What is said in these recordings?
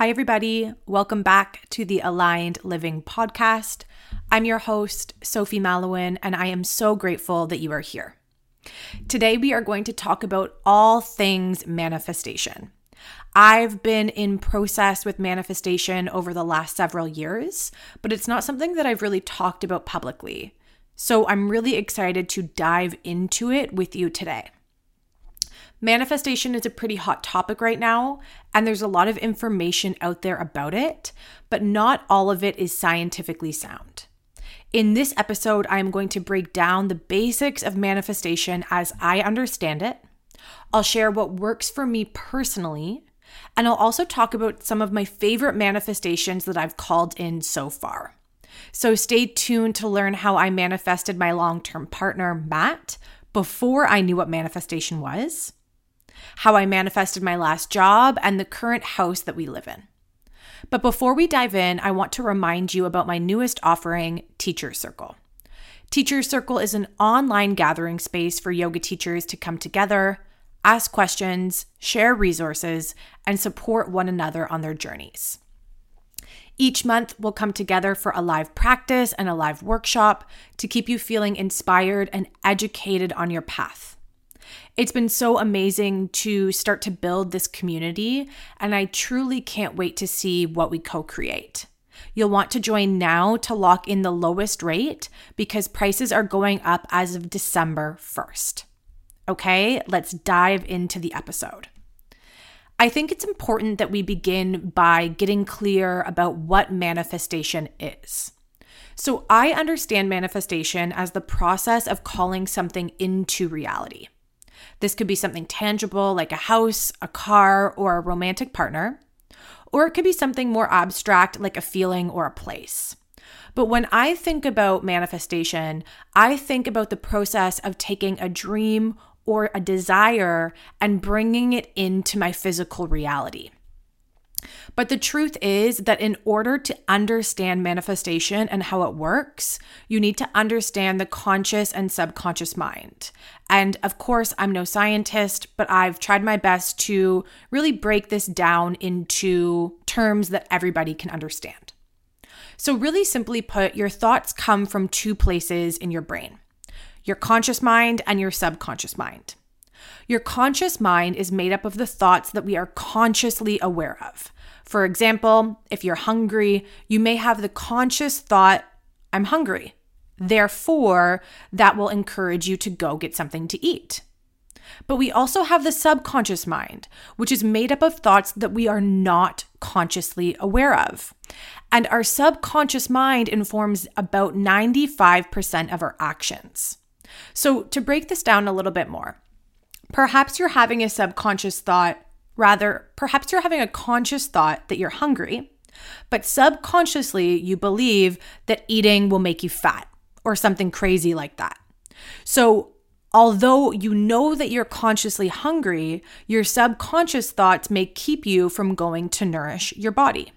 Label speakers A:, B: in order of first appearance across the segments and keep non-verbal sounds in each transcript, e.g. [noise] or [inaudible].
A: Hi, everybody. Welcome back to the Aligned Living Podcast. I'm your host, Sophie Malouin, and I am so grateful that you are here. Today, we are going to talk about all things manifestation. I've been in process with manifestation over the last several years, but it's not something that I've really talked about publicly. So I'm really excited to dive into it with you today. Manifestation is a pretty hot topic right now, and there's a lot of information out there about it, but not all of it is scientifically sound. In this episode, I am going to break down the basics of manifestation as I understand it. I'll share what works for me personally, and I'll also talk about some of my favorite manifestations that I've called in so far. So stay tuned to learn how I manifested my long term partner, Matt, before I knew what manifestation was how I manifested my last job, and the current house that we live in. But before we dive in, I want to remind you about my newest offering, Teacher Circle. Teacher Circle is an online gathering space for yoga teachers to come together, ask questions, share resources, and support one another on their journeys. Each month, we'll come together for a live practice and a live workshop to keep you feeling inspired and educated on your path. It's been so amazing to start to build this community, and I truly can't wait to see what we co create. You'll want to join now to lock in the lowest rate because prices are going up as of December 1st. Okay, let's dive into the episode. I think it's important that we begin by getting clear about what manifestation is. So, I understand manifestation as the process of calling something into reality. This could be something tangible like a house, a car, or a romantic partner. Or it could be something more abstract like a feeling or a place. But when I think about manifestation, I think about the process of taking a dream or a desire and bringing it into my physical reality. But the truth is that in order to understand manifestation and how it works, you need to understand the conscious and subconscious mind. And of course, I'm no scientist, but I've tried my best to really break this down into terms that everybody can understand. So, really simply put, your thoughts come from two places in your brain your conscious mind and your subconscious mind. Your conscious mind is made up of the thoughts that we are consciously aware of. For example, if you're hungry, you may have the conscious thought, I'm hungry. Therefore, that will encourage you to go get something to eat. But we also have the subconscious mind, which is made up of thoughts that we are not consciously aware of. And our subconscious mind informs about 95% of our actions. So, to break this down a little bit more, perhaps you're having a subconscious thought, Rather, perhaps you're having a conscious thought that you're hungry, but subconsciously you believe that eating will make you fat or something crazy like that. So, although you know that you're consciously hungry, your subconscious thoughts may keep you from going to nourish your body.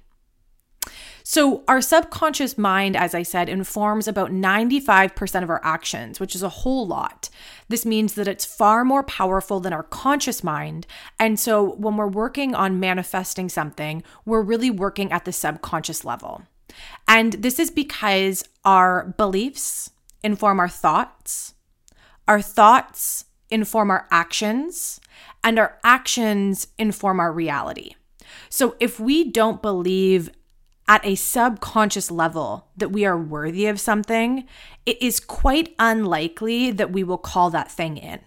A: So, our subconscious mind, as I said, informs about 95% of our actions, which is a whole lot. This means that it's far more powerful than our conscious mind. And so, when we're working on manifesting something, we're really working at the subconscious level. And this is because our beliefs inform our thoughts, our thoughts inform our actions, and our actions inform our reality. So, if we don't believe at a subconscious level that we are worthy of something, it is quite unlikely that we will call that thing in.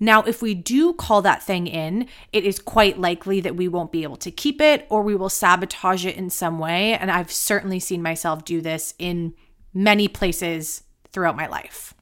A: Now, if we do call that thing in, it is quite likely that we won't be able to keep it or we will sabotage it in some way. And I've certainly seen myself do this in many places throughout my life.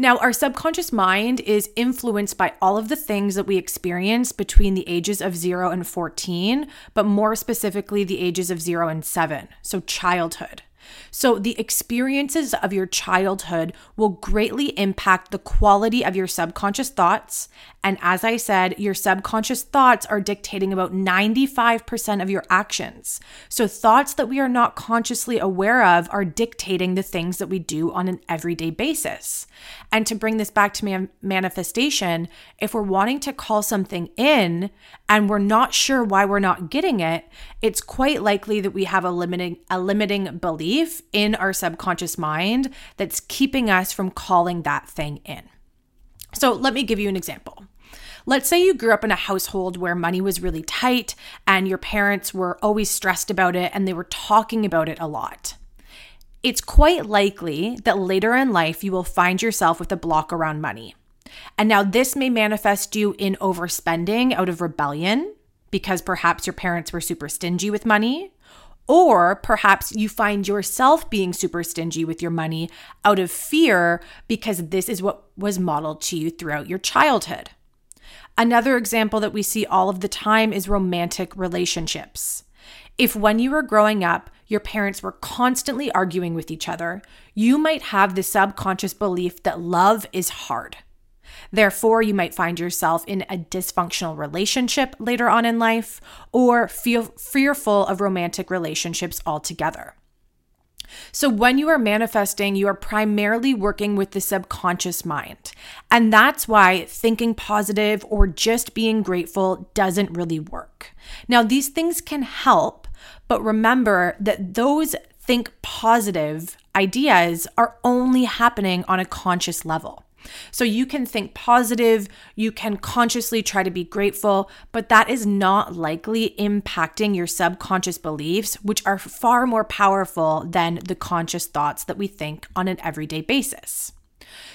A: Now, our subconscious mind is influenced by all of the things that we experience between the ages of 0 and 14, but more specifically, the ages of 0 and 7, so childhood. So, the experiences of your childhood will greatly impact the quality of your subconscious thoughts. And as I said, your subconscious thoughts are dictating about 95% of your actions. So, thoughts that we are not consciously aware of are dictating the things that we do on an everyday basis. And to bring this back to man- manifestation, if we're wanting to call something in and we're not sure why we're not getting it, it's quite likely that we have a limiting a limiting belief in our subconscious mind that's keeping us from calling that thing in. So, let me give you an example. Let's say you grew up in a household where money was really tight and your parents were always stressed about it and they were talking about it a lot it's quite likely that later in life you will find yourself with a block around money. And now this may manifest you in overspending out of rebellion because perhaps your parents were super stingy with money. Or perhaps you find yourself being super stingy with your money out of fear because this is what was modeled to you throughout your childhood. Another example that we see all of the time is romantic relationships. If when you were growing up, your parents were constantly arguing with each other, you might have the subconscious belief that love is hard. Therefore, you might find yourself in a dysfunctional relationship later on in life or feel fearful of romantic relationships altogether. So, when you are manifesting, you are primarily working with the subconscious mind. And that's why thinking positive or just being grateful doesn't really work. Now, these things can help, but remember that those think positive ideas are only happening on a conscious level. So you can think positive, you can consciously try to be grateful, but that is not likely impacting your subconscious beliefs, which are far more powerful than the conscious thoughts that we think on an everyday basis.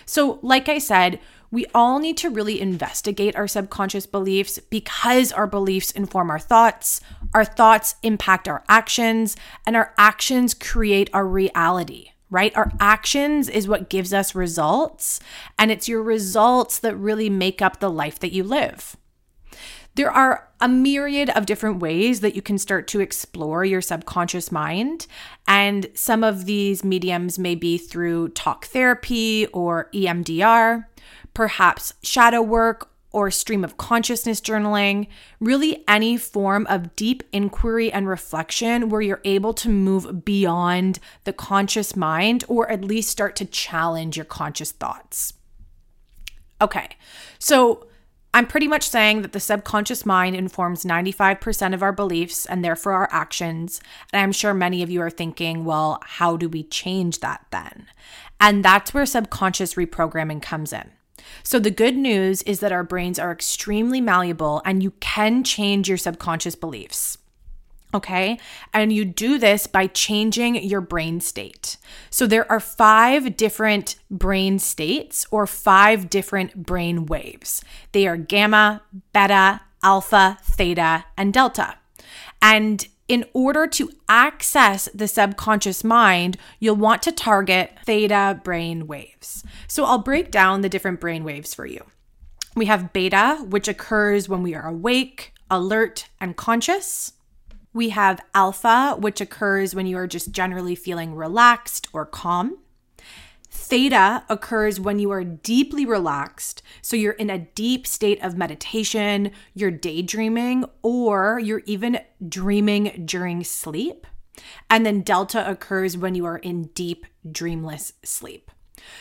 A: So, like I said, we all need to really investigate our subconscious beliefs because our beliefs inform our thoughts, our thoughts impact our actions, and our actions create our reality right? Our actions is what gives us results, and it's your results that really make up the life that you live. There are a myriad of different ways that you can start to explore your subconscious mind. And some of these mediums may be through talk therapy or EMDR, perhaps shadow work or stream of consciousness journaling, really any form of deep inquiry and reflection where you're able to move beyond the conscious mind or at least start to challenge your conscious thoughts. Okay, so I'm pretty much saying that the subconscious mind informs 95% of our beliefs and therefore our actions. And I'm sure many of you are thinking, well, how do we change that then? And that's where subconscious reprogramming comes in. So, the good news is that our brains are extremely malleable and you can change your subconscious beliefs. Okay. And you do this by changing your brain state. So there are five different brain states or five different brain waves. They are gamma, beta, alpha, theta, and delta. And in order to access the subconscious mind, you'll want to target theta brain waves. So I'll break down the different brain waves for you. We have beta, which occurs when we are awake, alert, and conscious. We have alpha, which occurs when you are just generally feeling relaxed or calm. Theta occurs when you are deeply relaxed. So you're in a deep state of meditation, you're daydreaming, or you're even dreaming during sleep. And then delta occurs when you are in deep, dreamless sleep.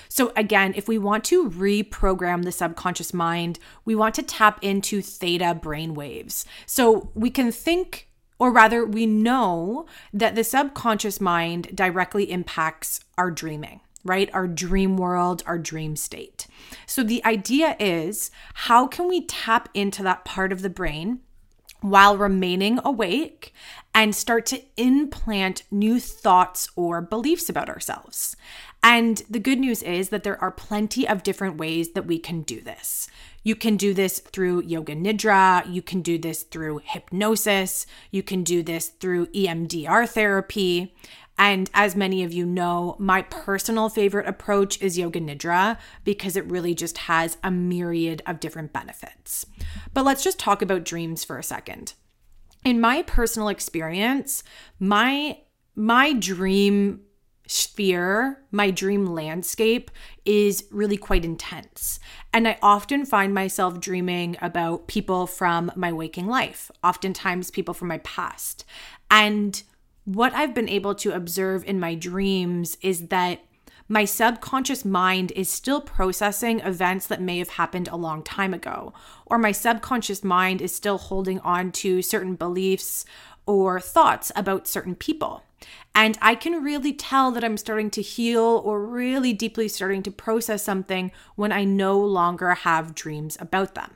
A: So, again, if we want to reprogram the subconscious mind, we want to tap into theta brain waves. So, we can think, or rather, we know that the subconscious mind directly impacts our dreaming right? Our dream world, our dream state. So the idea is how can we tap into that part of the brain while remaining awake and start to implant new thoughts or beliefs about ourselves. And the good news is that there are plenty of different ways that we can do this. You can do this through yoga nidra, you can do this through hypnosis, you can do this through EMDR therapy. And as many of you know, my personal favorite approach is Yoga Nidra because it really just has a myriad of different benefits. But let's just talk about dreams for a second. In my personal experience, my my dream sphere, my dream landscape is really quite intense. And I often find myself dreaming about people from my waking life, oftentimes people from my past. And what I've been able to observe in my dreams is that my subconscious mind is still processing events that may have happened a long time ago, or my subconscious mind is still holding on to certain beliefs or thoughts about certain people. And I can really tell that I'm starting to heal or really deeply starting to process something when I no longer have dreams about them.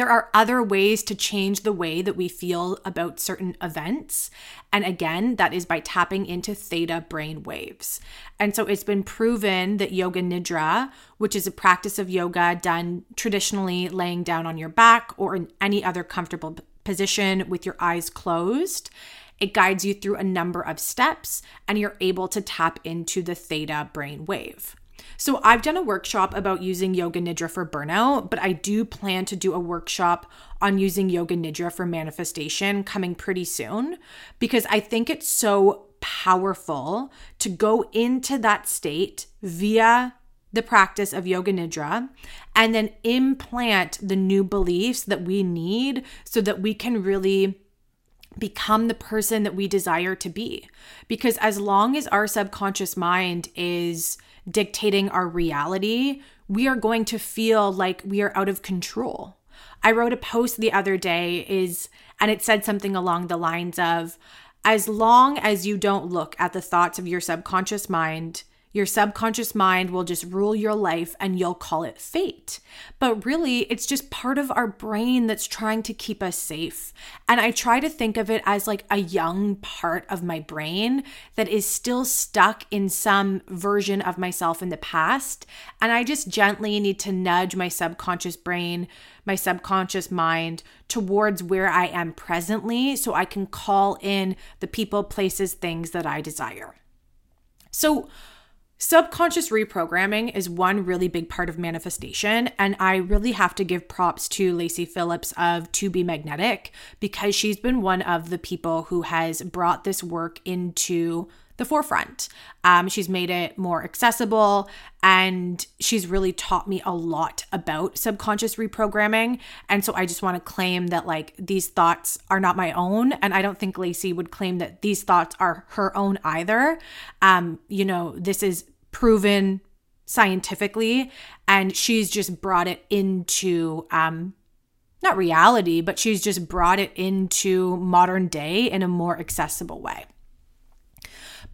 A: There are other ways to change the way that we feel about certain events. And again, that is by tapping into theta brain waves. And so it's been proven that yoga nidra, which is a practice of yoga done traditionally laying down on your back or in any other comfortable position with your eyes closed, it guides you through a number of steps and you're able to tap into the theta brain wave. So, I've done a workshop about using Yoga Nidra for burnout, but I do plan to do a workshop on using Yoga Nidra for manifestation coming pretty soon because I think it's so powerful to go into that state via the practice of Yoga Nidra and then implant the new beliefs that we need so that we can really become the person that we desire to be. Because as long as our subconscious mind is dictating our reality, we are going to feel like we are out of control. I wrote a post the other day is and it said something along the lines of as long as you don't look at the thoughts of your subconscious mind, your subconscious mind will just rule your life and you'll call it fate. But really, it's just part of our brain that's trying to keep us safe. And I try to think of it as like a young part of my brain that is still stuck in some version of myself in the past. And I just gently need to nudge my subconscious brain, my subconscious mind towards where I am presently so I can call in the people, places, things that I desire. So, Subconscious reprogramming is one really big part of manifestation. And I really have to give props to Lacy Phillips of To Be Magnetic because she's been one of the people who has brought this work into the forefront. Um, she's made it more accessible and she's really taught me a lot about subconscious reprogramming. And so I just want to claim that, like, these thoughts are not my own. And I don't think Lacy would claim that these thoughts are her own either. Um, you know, this is proven scientifically and she's just brought it into um not reality but she's just brought it into modern day in a more accessible way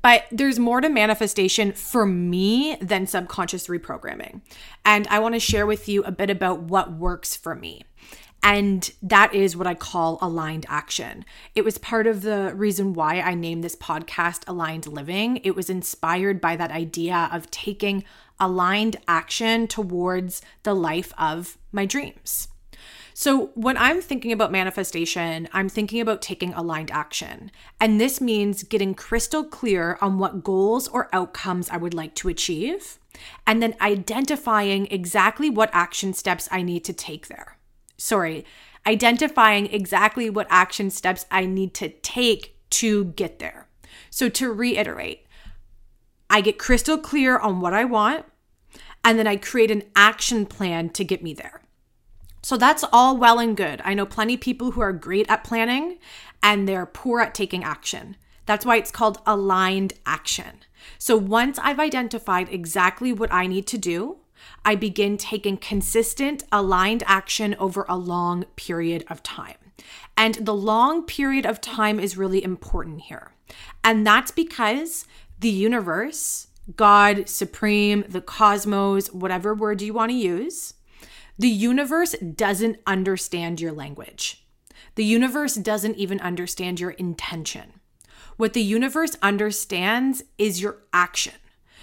A: but there's more to manifestation for me than subconscious reprogramming. And I want to share with you a bit about what works for me. And that is what I call aligned action. It was part of the reason why I named this podcast Aligned Living. It was inspired by that idea of taking aligned action towards the life of my dreams. So, when I'm thinking about manifestation, I'm thinking about taking aligned action. And this means getting crystal clear on what goals or outcomes I would like to achieve, and then identifying exactly what action steps I need to take there sorry, identifying exactly what action steps I need to take to get there. So, to reiterate, I get crystal clear on what I want, and then I create an action plan to get me there. So, that's all well and good. I know plenty people who are great at planning and they're poor at taking action. That's why it's called aligned action. So, once I've identified exactly what I need to do, I begin taking consistent, aligned action over a long period of time. And the long period of time is really important here. And that's because the universe, God, Supreme, the cosmos, whatever word you want to use, the universe doesn't understand your language. The universe doesn't even understand your intention. What the universe understands is your action.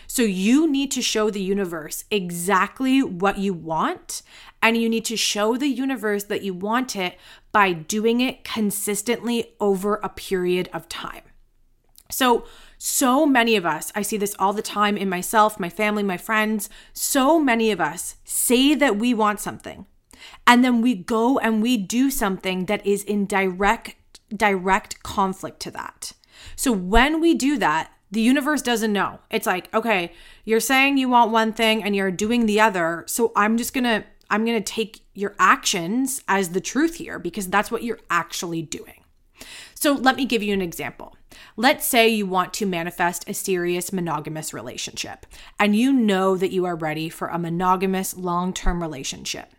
A: So you need to show the universe exactly what you want. And you need to show the universe that you want it by doing it consistently over a period of time. So, so many of us, I see this all the time in myself, my family, my friends, so many of us say that we want something. And then we go and we do something that is in direct direct conflict to that. So when we do that, The universe doesn't know. It's like, okay, you're saying you want one thing and you're doing the other. So I'm just going to I'm going to take your actions as the truth here because that's what you're actually doing. So let me give you an example. Let's say you want to manifest a serious monogamous relationship and you know that you are ready for a monogamous long term relationship.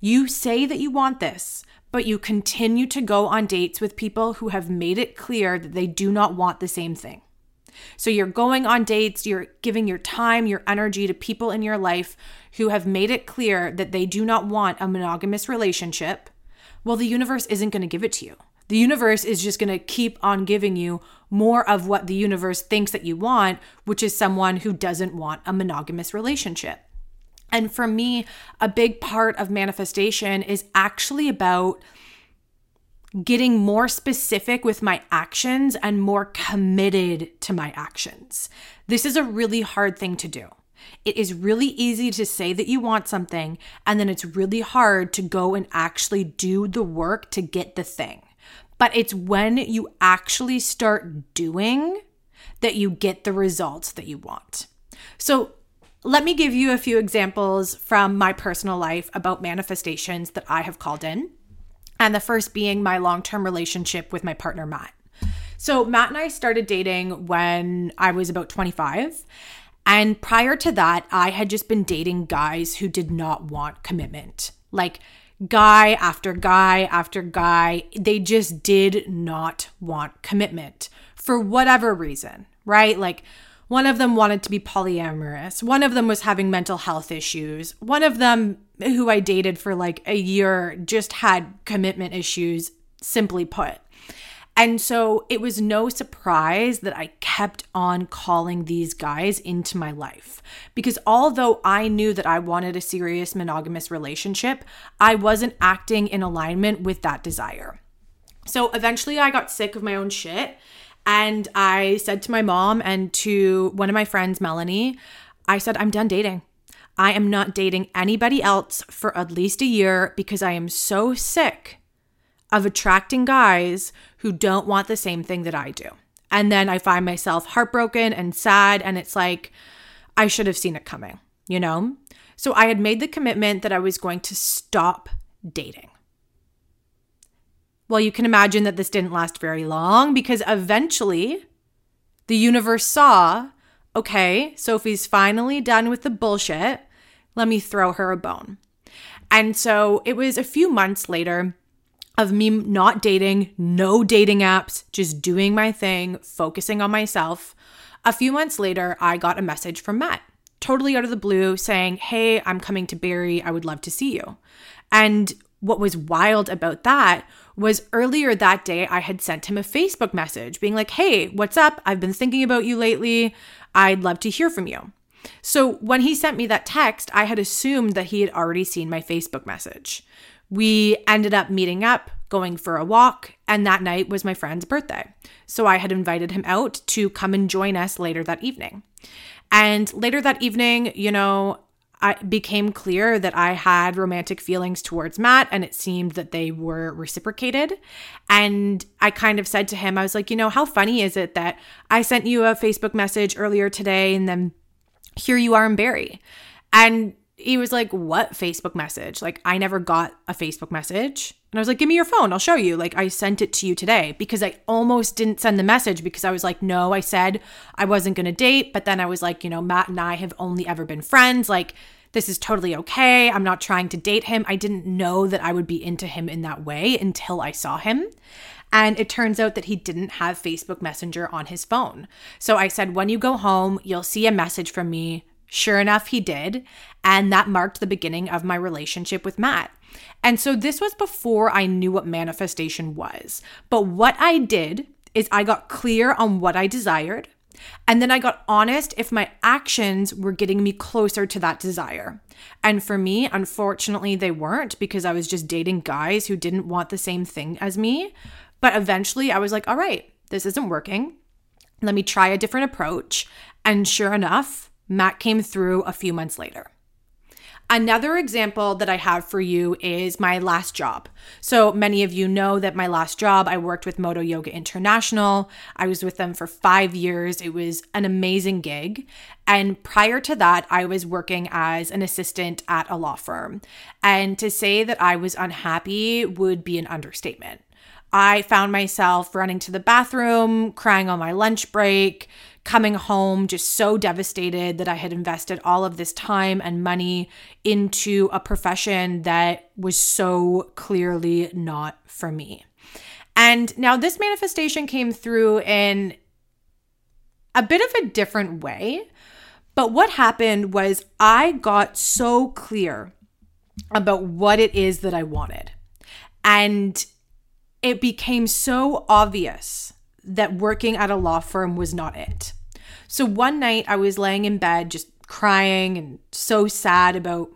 A: You say that you want this, but you continue to go on dates with people who have made it clear that they do not want the same thing. So you're going on dates, you're giving your time, your energy to people in your life who have made it clear that they do not want a monogamous relationship. Well, the universe isn't going to give it to you. The universe is just going to keep on giving you more of what the universe thinks that you want, which is someone who doesn't want a monogamous relationship. And for me, a big part of manifestation is actually about getting more specific with my actions and more committed to my actions. This is a really hard thing to do. It is really easy to say that you want something, and then it's really hard to go and actually do the work to get the thing. But it's when you actually start doing that you get the results that you want. So, let me give you a few examples from my personal life about manifestations that I have called in. And the first being my long term relationship with my partner, Matt. So, Matt and I started dating when I was about 25. And prior to that, I had just been dating guys who did not want commitment. Like, guy after guy after guy, they just did not want commitment for whatever reason, right? Like, one of them wanted to be polyamorous. One of them was having mental health issues. One of them, who I dated for like a year, just had commitment issues, simply put. And so it was no surprise that I kept on calling these guys into my life. Because although I knew that I wanted a serious monogamous relationship, I wasn't acting in alignment with that desire. So eventually I got sick of my own shit and I said to my mom and to one of my friends, Melanie, I said, I'm done dating. I am not dating anybody else for at least a year because I am so sick of attracting guys who don't want the same thing that I do. And then I find myself heartbroken and sad. And it's like, I should have seen it coming, you know? So I had made the commitment that I was going to stop dating. Well, you can imagine that this didn't last very long because eventually the universe saw okay, Sophie's finally done with the bullshit. Let me throw her a bone. And so it was a few months later of me not dating, no dating apps, just doing my thing, focusing on myself. A few months later, I got a message from Matt, totally out of the blue, saying, Hey, I'm coming to Barrie. I would love to see you. And what was wild about that was earlier that day, I had sent him a Facebook message being like, Hey, what's up? I've been thinking about you lately. I'd love to hear from you. So when he sent me that text, I had assumed that he had already seen my Facebook message. We ended up meeting up, going for a walk, and that night was my friend's birthday. So I had invited him out to come and join us later that evening. And later that evening, you know, I became clear that I had romantic feelings towards Matt and it seemed that they were reciprocated. And I kind of said to him, I was like, you know, how funny is it that I sent you a Facebook message earlier today and then here you are in Barrie. And he was like, What Facebook message? Like, I never got a Facebook message. And I was like, Give me your phone. I'll show you. Like, I sent it to you today because I almost didn't send the message because I was like, No, I said I wasn't going to date. But then I was like, You know, Matt and I have only ever been friends. Like, this is totally okay. I'm not trying to date him. I didn't know that I would be into him in that way until I saw him. And it turns out that he didn't have Facebook Messenger on his phone. So I said, When you go home, you'll see a message from me Sure enough, he did. And that marked the beginning of my relationship with Matt. And so this was before I knew what manifestation was. But what I did is I got clear on what I desired. And then I got honest if my actions were getting me closer to that desire. And for me, unfortunately, they weren't because I was just dating guys who didn't want the same thing as me. But eventually I was like, all right, this isn't working. Let me try a different approach. And sure enough, Matt came through a few months later. Another example that I have for you is my last job. So, many of you know that my last job, I worked with Modo Yoga International. I was with them for five years. It was an amazing gig. And prior to that, I was working as an assistant at a law firm. And to say that I was unhappy would be an understatement. I found myself running to the bathroom, crying on my lunch break, coming home just so devastated that I had invested all of this time and money into a profession that was so clearly not for me. And now this manifestation came through in a bit of a different way. But what happened was I got so clear about what it is that I wanted. And it became so obvious that working at a law firm was not it. So one night I was laying in bed just crying and so sad about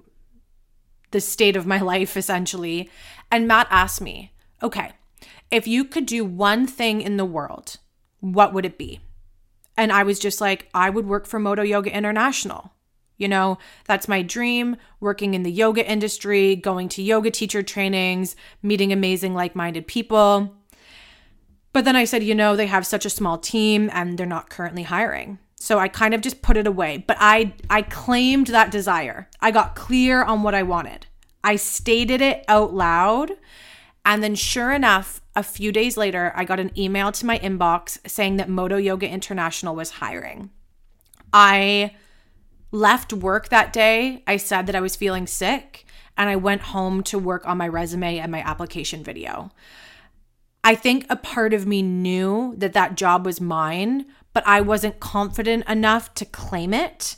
A: the state of my [laughs] life essentially. And Matt asked me, okay, if you could do one thing in the world, what would it be? And I was just like, I would work for Modo Yoga International. You know, that's my dream working in the yoga industry, going to yoga teacher trainings, meeting amazing like minded people. But then I said, you know, they have such a small team and they're not currently hiring. So I kind of just put it away, but I I claimed that desire. I got clear on what I wanted. I stated it out loud, and then sure enough, a few days later, I got an email to my inbox saying that Modo Yoga International was hiring. I left work that day. I said that I was feeling sick, and I went home to work on my resume and my application video. I think a part of me knew that that job was mine, but I wasn't confident enough to claim it.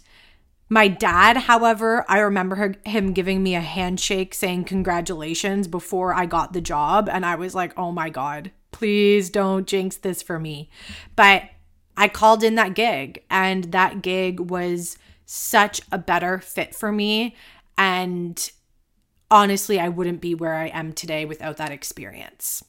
A: My dad, however, I remember her, him giving me a handshake saying congratulations before I got the job. And I was like, oh my God, please don't jinx this for me. But I called in that gig, and that gig was such a better fit for me. And honestly, I wouldn't be where I am today without that experience.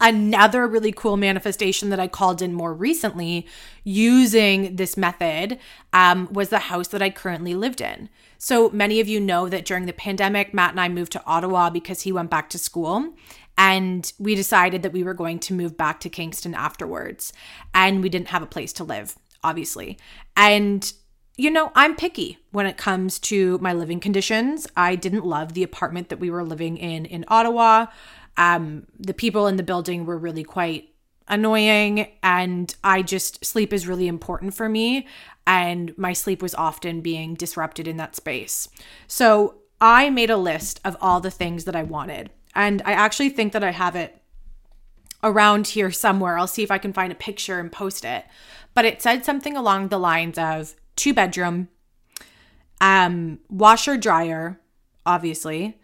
A: Another really cool manifestation that I called in more recently using this method um, was the house that I currently lived in. So many of you know that during the pandemic, Matt and I moved to Ottawa because he went back to school. And we decided that we were going to move back to Kingston afterwards. And we didn't have a place to live, obviously. And you know, I'm picky when it comes to my living conditions. I didn't love the apartment that we were living in in Ottawa. Um, the people in the building were really quite annoying, and I just sleep is really important for me, and my sleep was often being disrupted in that space. So I made a list of all the things that I wanted, and I actually think that I have it around here somewhere. I'll see if I can find a picture and post it. But it said something along the lines of two bedroom, um, washer dryer, obviously,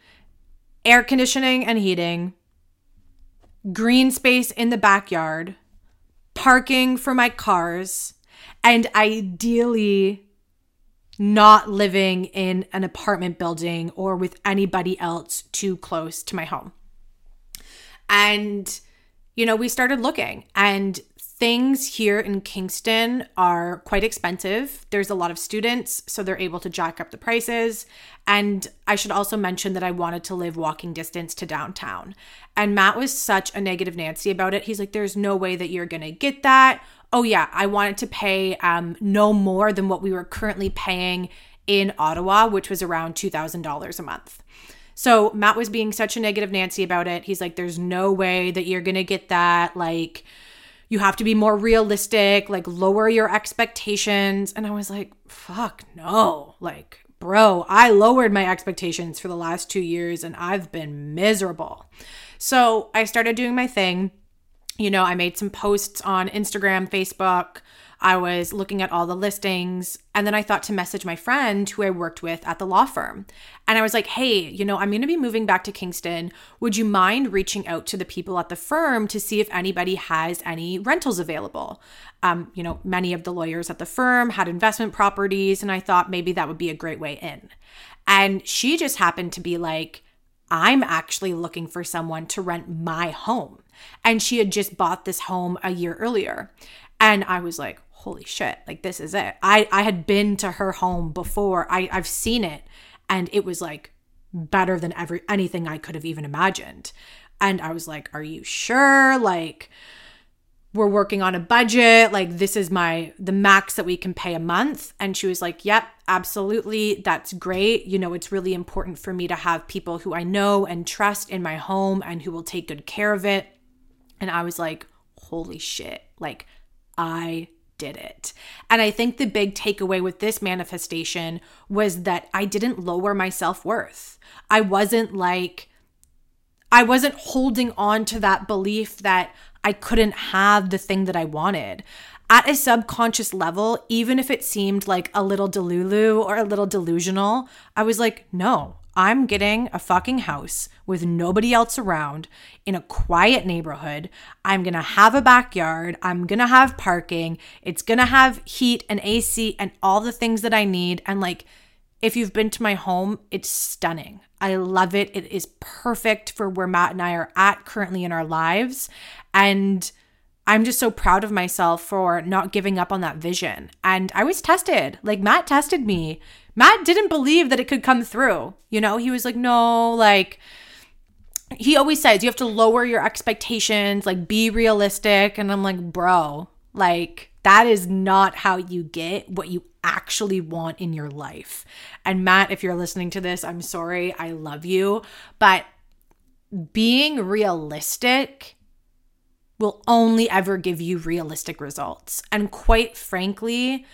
A: air conditioning and heating, green space in the backyard, parking for my cars, and ideally not living in an apartment building or with anybody else too close to my home. And, you know, we started looking, and things here in Kingston are quite expensive. There's a lot of students, so they're able to jack up the prices. And I should also mention that I wanted to live walking distance to downtown. And Matt was such a negative Nancy about it. He's like, there's no way that you're going to get that. Oh, yeah, I wanted to pay um, no more than what we were currently paying in Ottawa, which was around $2,000 a month. So Matt was being such a negative Nancy about it. He's like, there's no way that you're going to get that. Like, you have to be more realistic, like lower your expectations. And I was like, fuck no. Like, bro, I lowered my expectations for the last two years and I've been miserable. So I started doing my thing. You know, I made some posts on Instagram, Facebook, I was looking at all the listings. And then I thought to message my friend who I worked with at the law firm. And I was like, hey, you know, I'm going to be moving back to Kingston. Would you mind reaching out to the people at the firm to see if anybody has any rentals available? Um, you know, many of the lawyers at the firm had investment properties. And I thought maybe that would be a great way in. And she just happened to be like, I'm actually looking for someone to rent my home. And she had just bought this home a year earlier. And I was like, holy shit, like this is it. I, I had been to her home before, I, I've seen it. and it was like better than every anything I could have even imagined. And I was like, "Are you sure?" Like we're working on a budget like this is my the max that we can pay a month and she was like yep absolutely that's great you know it's really important for me to have people who i know and trust in my home and who will take good care of it and i was like holy shit like i did it and i think the big takeaway with this manifestation was that i didn't lower my self-worth i wasn't like I wasn't holding on to that belief that I couldn't have the thing that I wanted. At a subconscious level, even if it seemed like a little delulu or a little delusional, I was like, no, I'm getting a fucking house with nobody else around in a quiet neighborhood. I'm going to have a backyard. I'm going to have parking. It's going to have heat and AC and all the things that I need. And like, if you've been to my home, it's stunning. I love it. It is perfect for where Matt and I are at currently in our lives. And I'm just so proud of myself for not giving up on that vision. And I was tested. Like Matt tested me. Matt didn't believe that it could come through. You know, he was like, no, like, he always says you have to lower your expectations, like, be realistic. And I'm like, bro, like, that is not how you get what you actually want in your life. And Matt, if you're listening to this, I'm sorry. I love you. But being realistic will only ever give you realistic results. And quite frankly,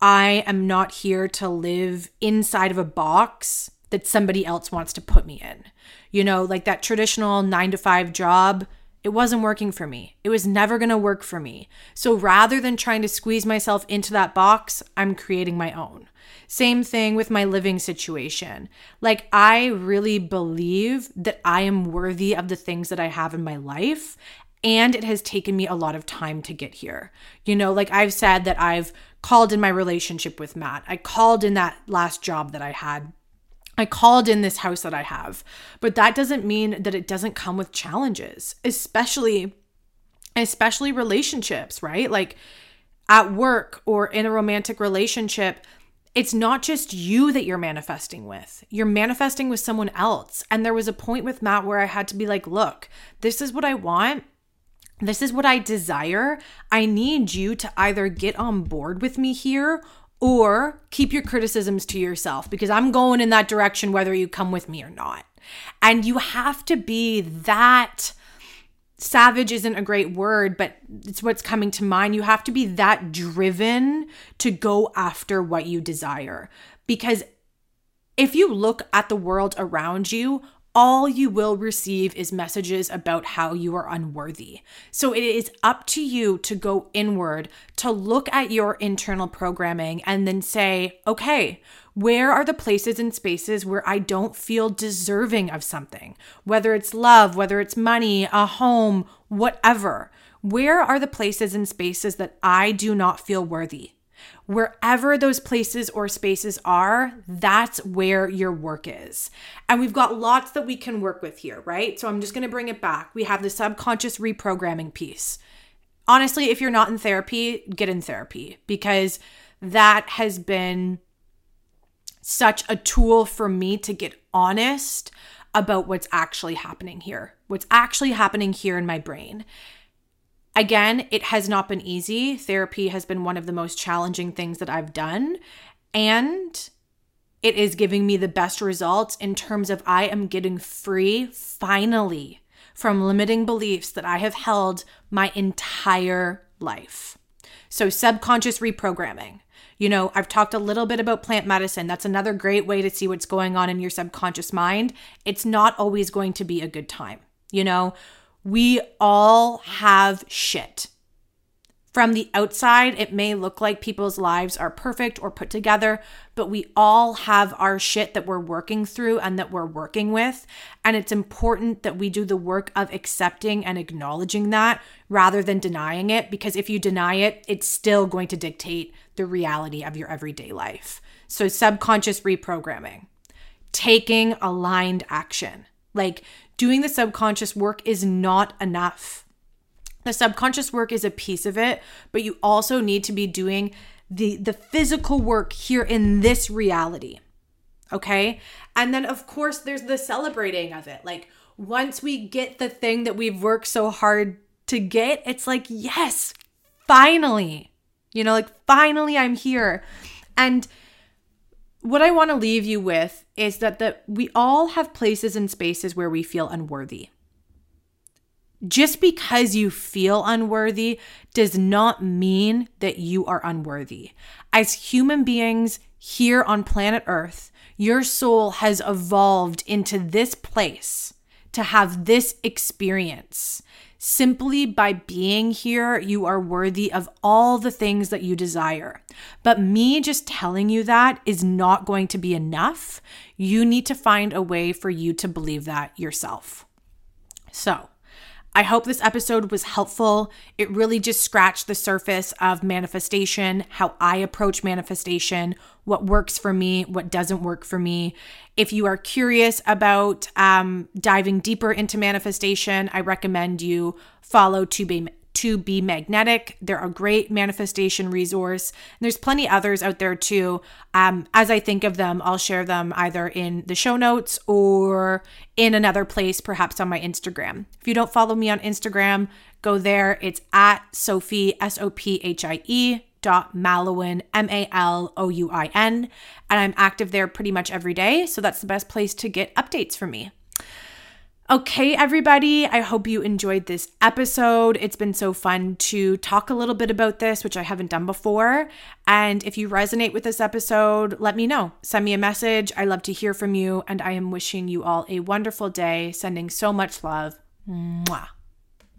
A: I am not here to live inside of a box that somebody else wants to put me in. You know, like that traditional nine to five job, it wasn't working for me. It was never going to work for me. So rather than trying to squeeze myself into that box, I'm creating my own. Same thing with my living situation. Like, I really believe that I am worthy of the things that I have in my life. And it has taken me a lot of time to get here. You know, like I've said that I've called in my relationship with Matt, I called in that last job that I had. I called in this house that I have, but that doesn't mean that it doesn't come with challenges, especially especially relationships, right? Like at work or in a romantic relationship, it's not just you that you're manifesting with. You're manifesting with someone else. And there was a point with Matt where I had to be like, look, this is what I want. This is what I desire. I need you to either get on board with me here or keep your criticisms to yourself because I'm going in that direction whether you come with me or not. And you have to be that savage isn't a great word, but it's what's coming to mind. You have to be that driven to go after what you desire. Because if you look at the world around you, all you will receive is messages about how you are unworthy. So it is up to you to go inward, to look at your internal programming and then say, okay, where are the places and spaces where I don't feel deserving of something? Whether it's love, whether it's money, a home, whatever. Where are the places and spaces that I do not feel worthy? Wherever those places or spaces are, that's where your work is. And we've got lots that we can work with here, right? So I'm just gonna bring it back. We have the subconscious reprogramming piece. Honestly, if you're not in therapy, get in therapy because that has been such a tool for me to get honest about what's actually happening here, what's actually happening here in my brain. Again, it has not been easy. Therapy has been one of the most challenging things that I've done. And it is giving me the best results in terms of I am getting free finally from limiting beliefs that I have held my entire life. So, subconscious reprogramming. You know, I've talked a little bit about plant medicine. That's another great way to see what's going on in your subconscious mind. It's not always going to be a good time. You know, we all have shit. From the outside, it may look like people's lives are perfect or put together, but we all have our shit that we're working through and that we're working with. And it's important that we do the work of accepting and acknowledging that rather than denying it, because if you deny it, it's still going to dictate the reality of your everyday life. So, subconscious reprogramming, taking aligned action. Like doing the subconscious work is not enough. The subconscious work is a piece of it, but you also need to be doing the the physical work here in this reality. Okay. And then, of course, there's the celebrating of it. Like, once we get the thing that we've worked so hard to get, it's like, yes, finally. You know, like, finally, I'm here. And what I want to leave you with is that that we all have places and spaces where we feel unworthy. Just because you feel unworthy does not mean that you are unworthy. As human beings here on planet Earth, your soul has evolved into this place to have this experience. Simply by being here, you are worthy of all the things that you desire. But me just telling you that is not going to be enough. You need to find a way for you to believe that yourself. So, I hope this episode was helpful. It really just scratched the surface of manifestation, how I approach manifestation, what works for me, what doesn't work for me. If you are curious about um, diving deeper into manifestation, I recommend you follow To Be to be magnetic. They're a great manifestation resource. And there's plenty others out there too. Um, as I think of them, I'll share them either in the show notes or in another place, perhaps on my Instagram. If you don't follow me on Instagram, go there. It's at Sophie, S O P H I E dot Malouin, M A L O U I N. And I'm active there pretty much every day. So that's the best place to get updates from me. Okay, everybody, I hope you enjoyed this episode. It's been so fun to talk a little bit about this, which I haven't done before. And if you resonate with this episode, let me know. Send me a message. I love to hear from you. And I am wishing you all a wonderful day, sending so much love. Mwah.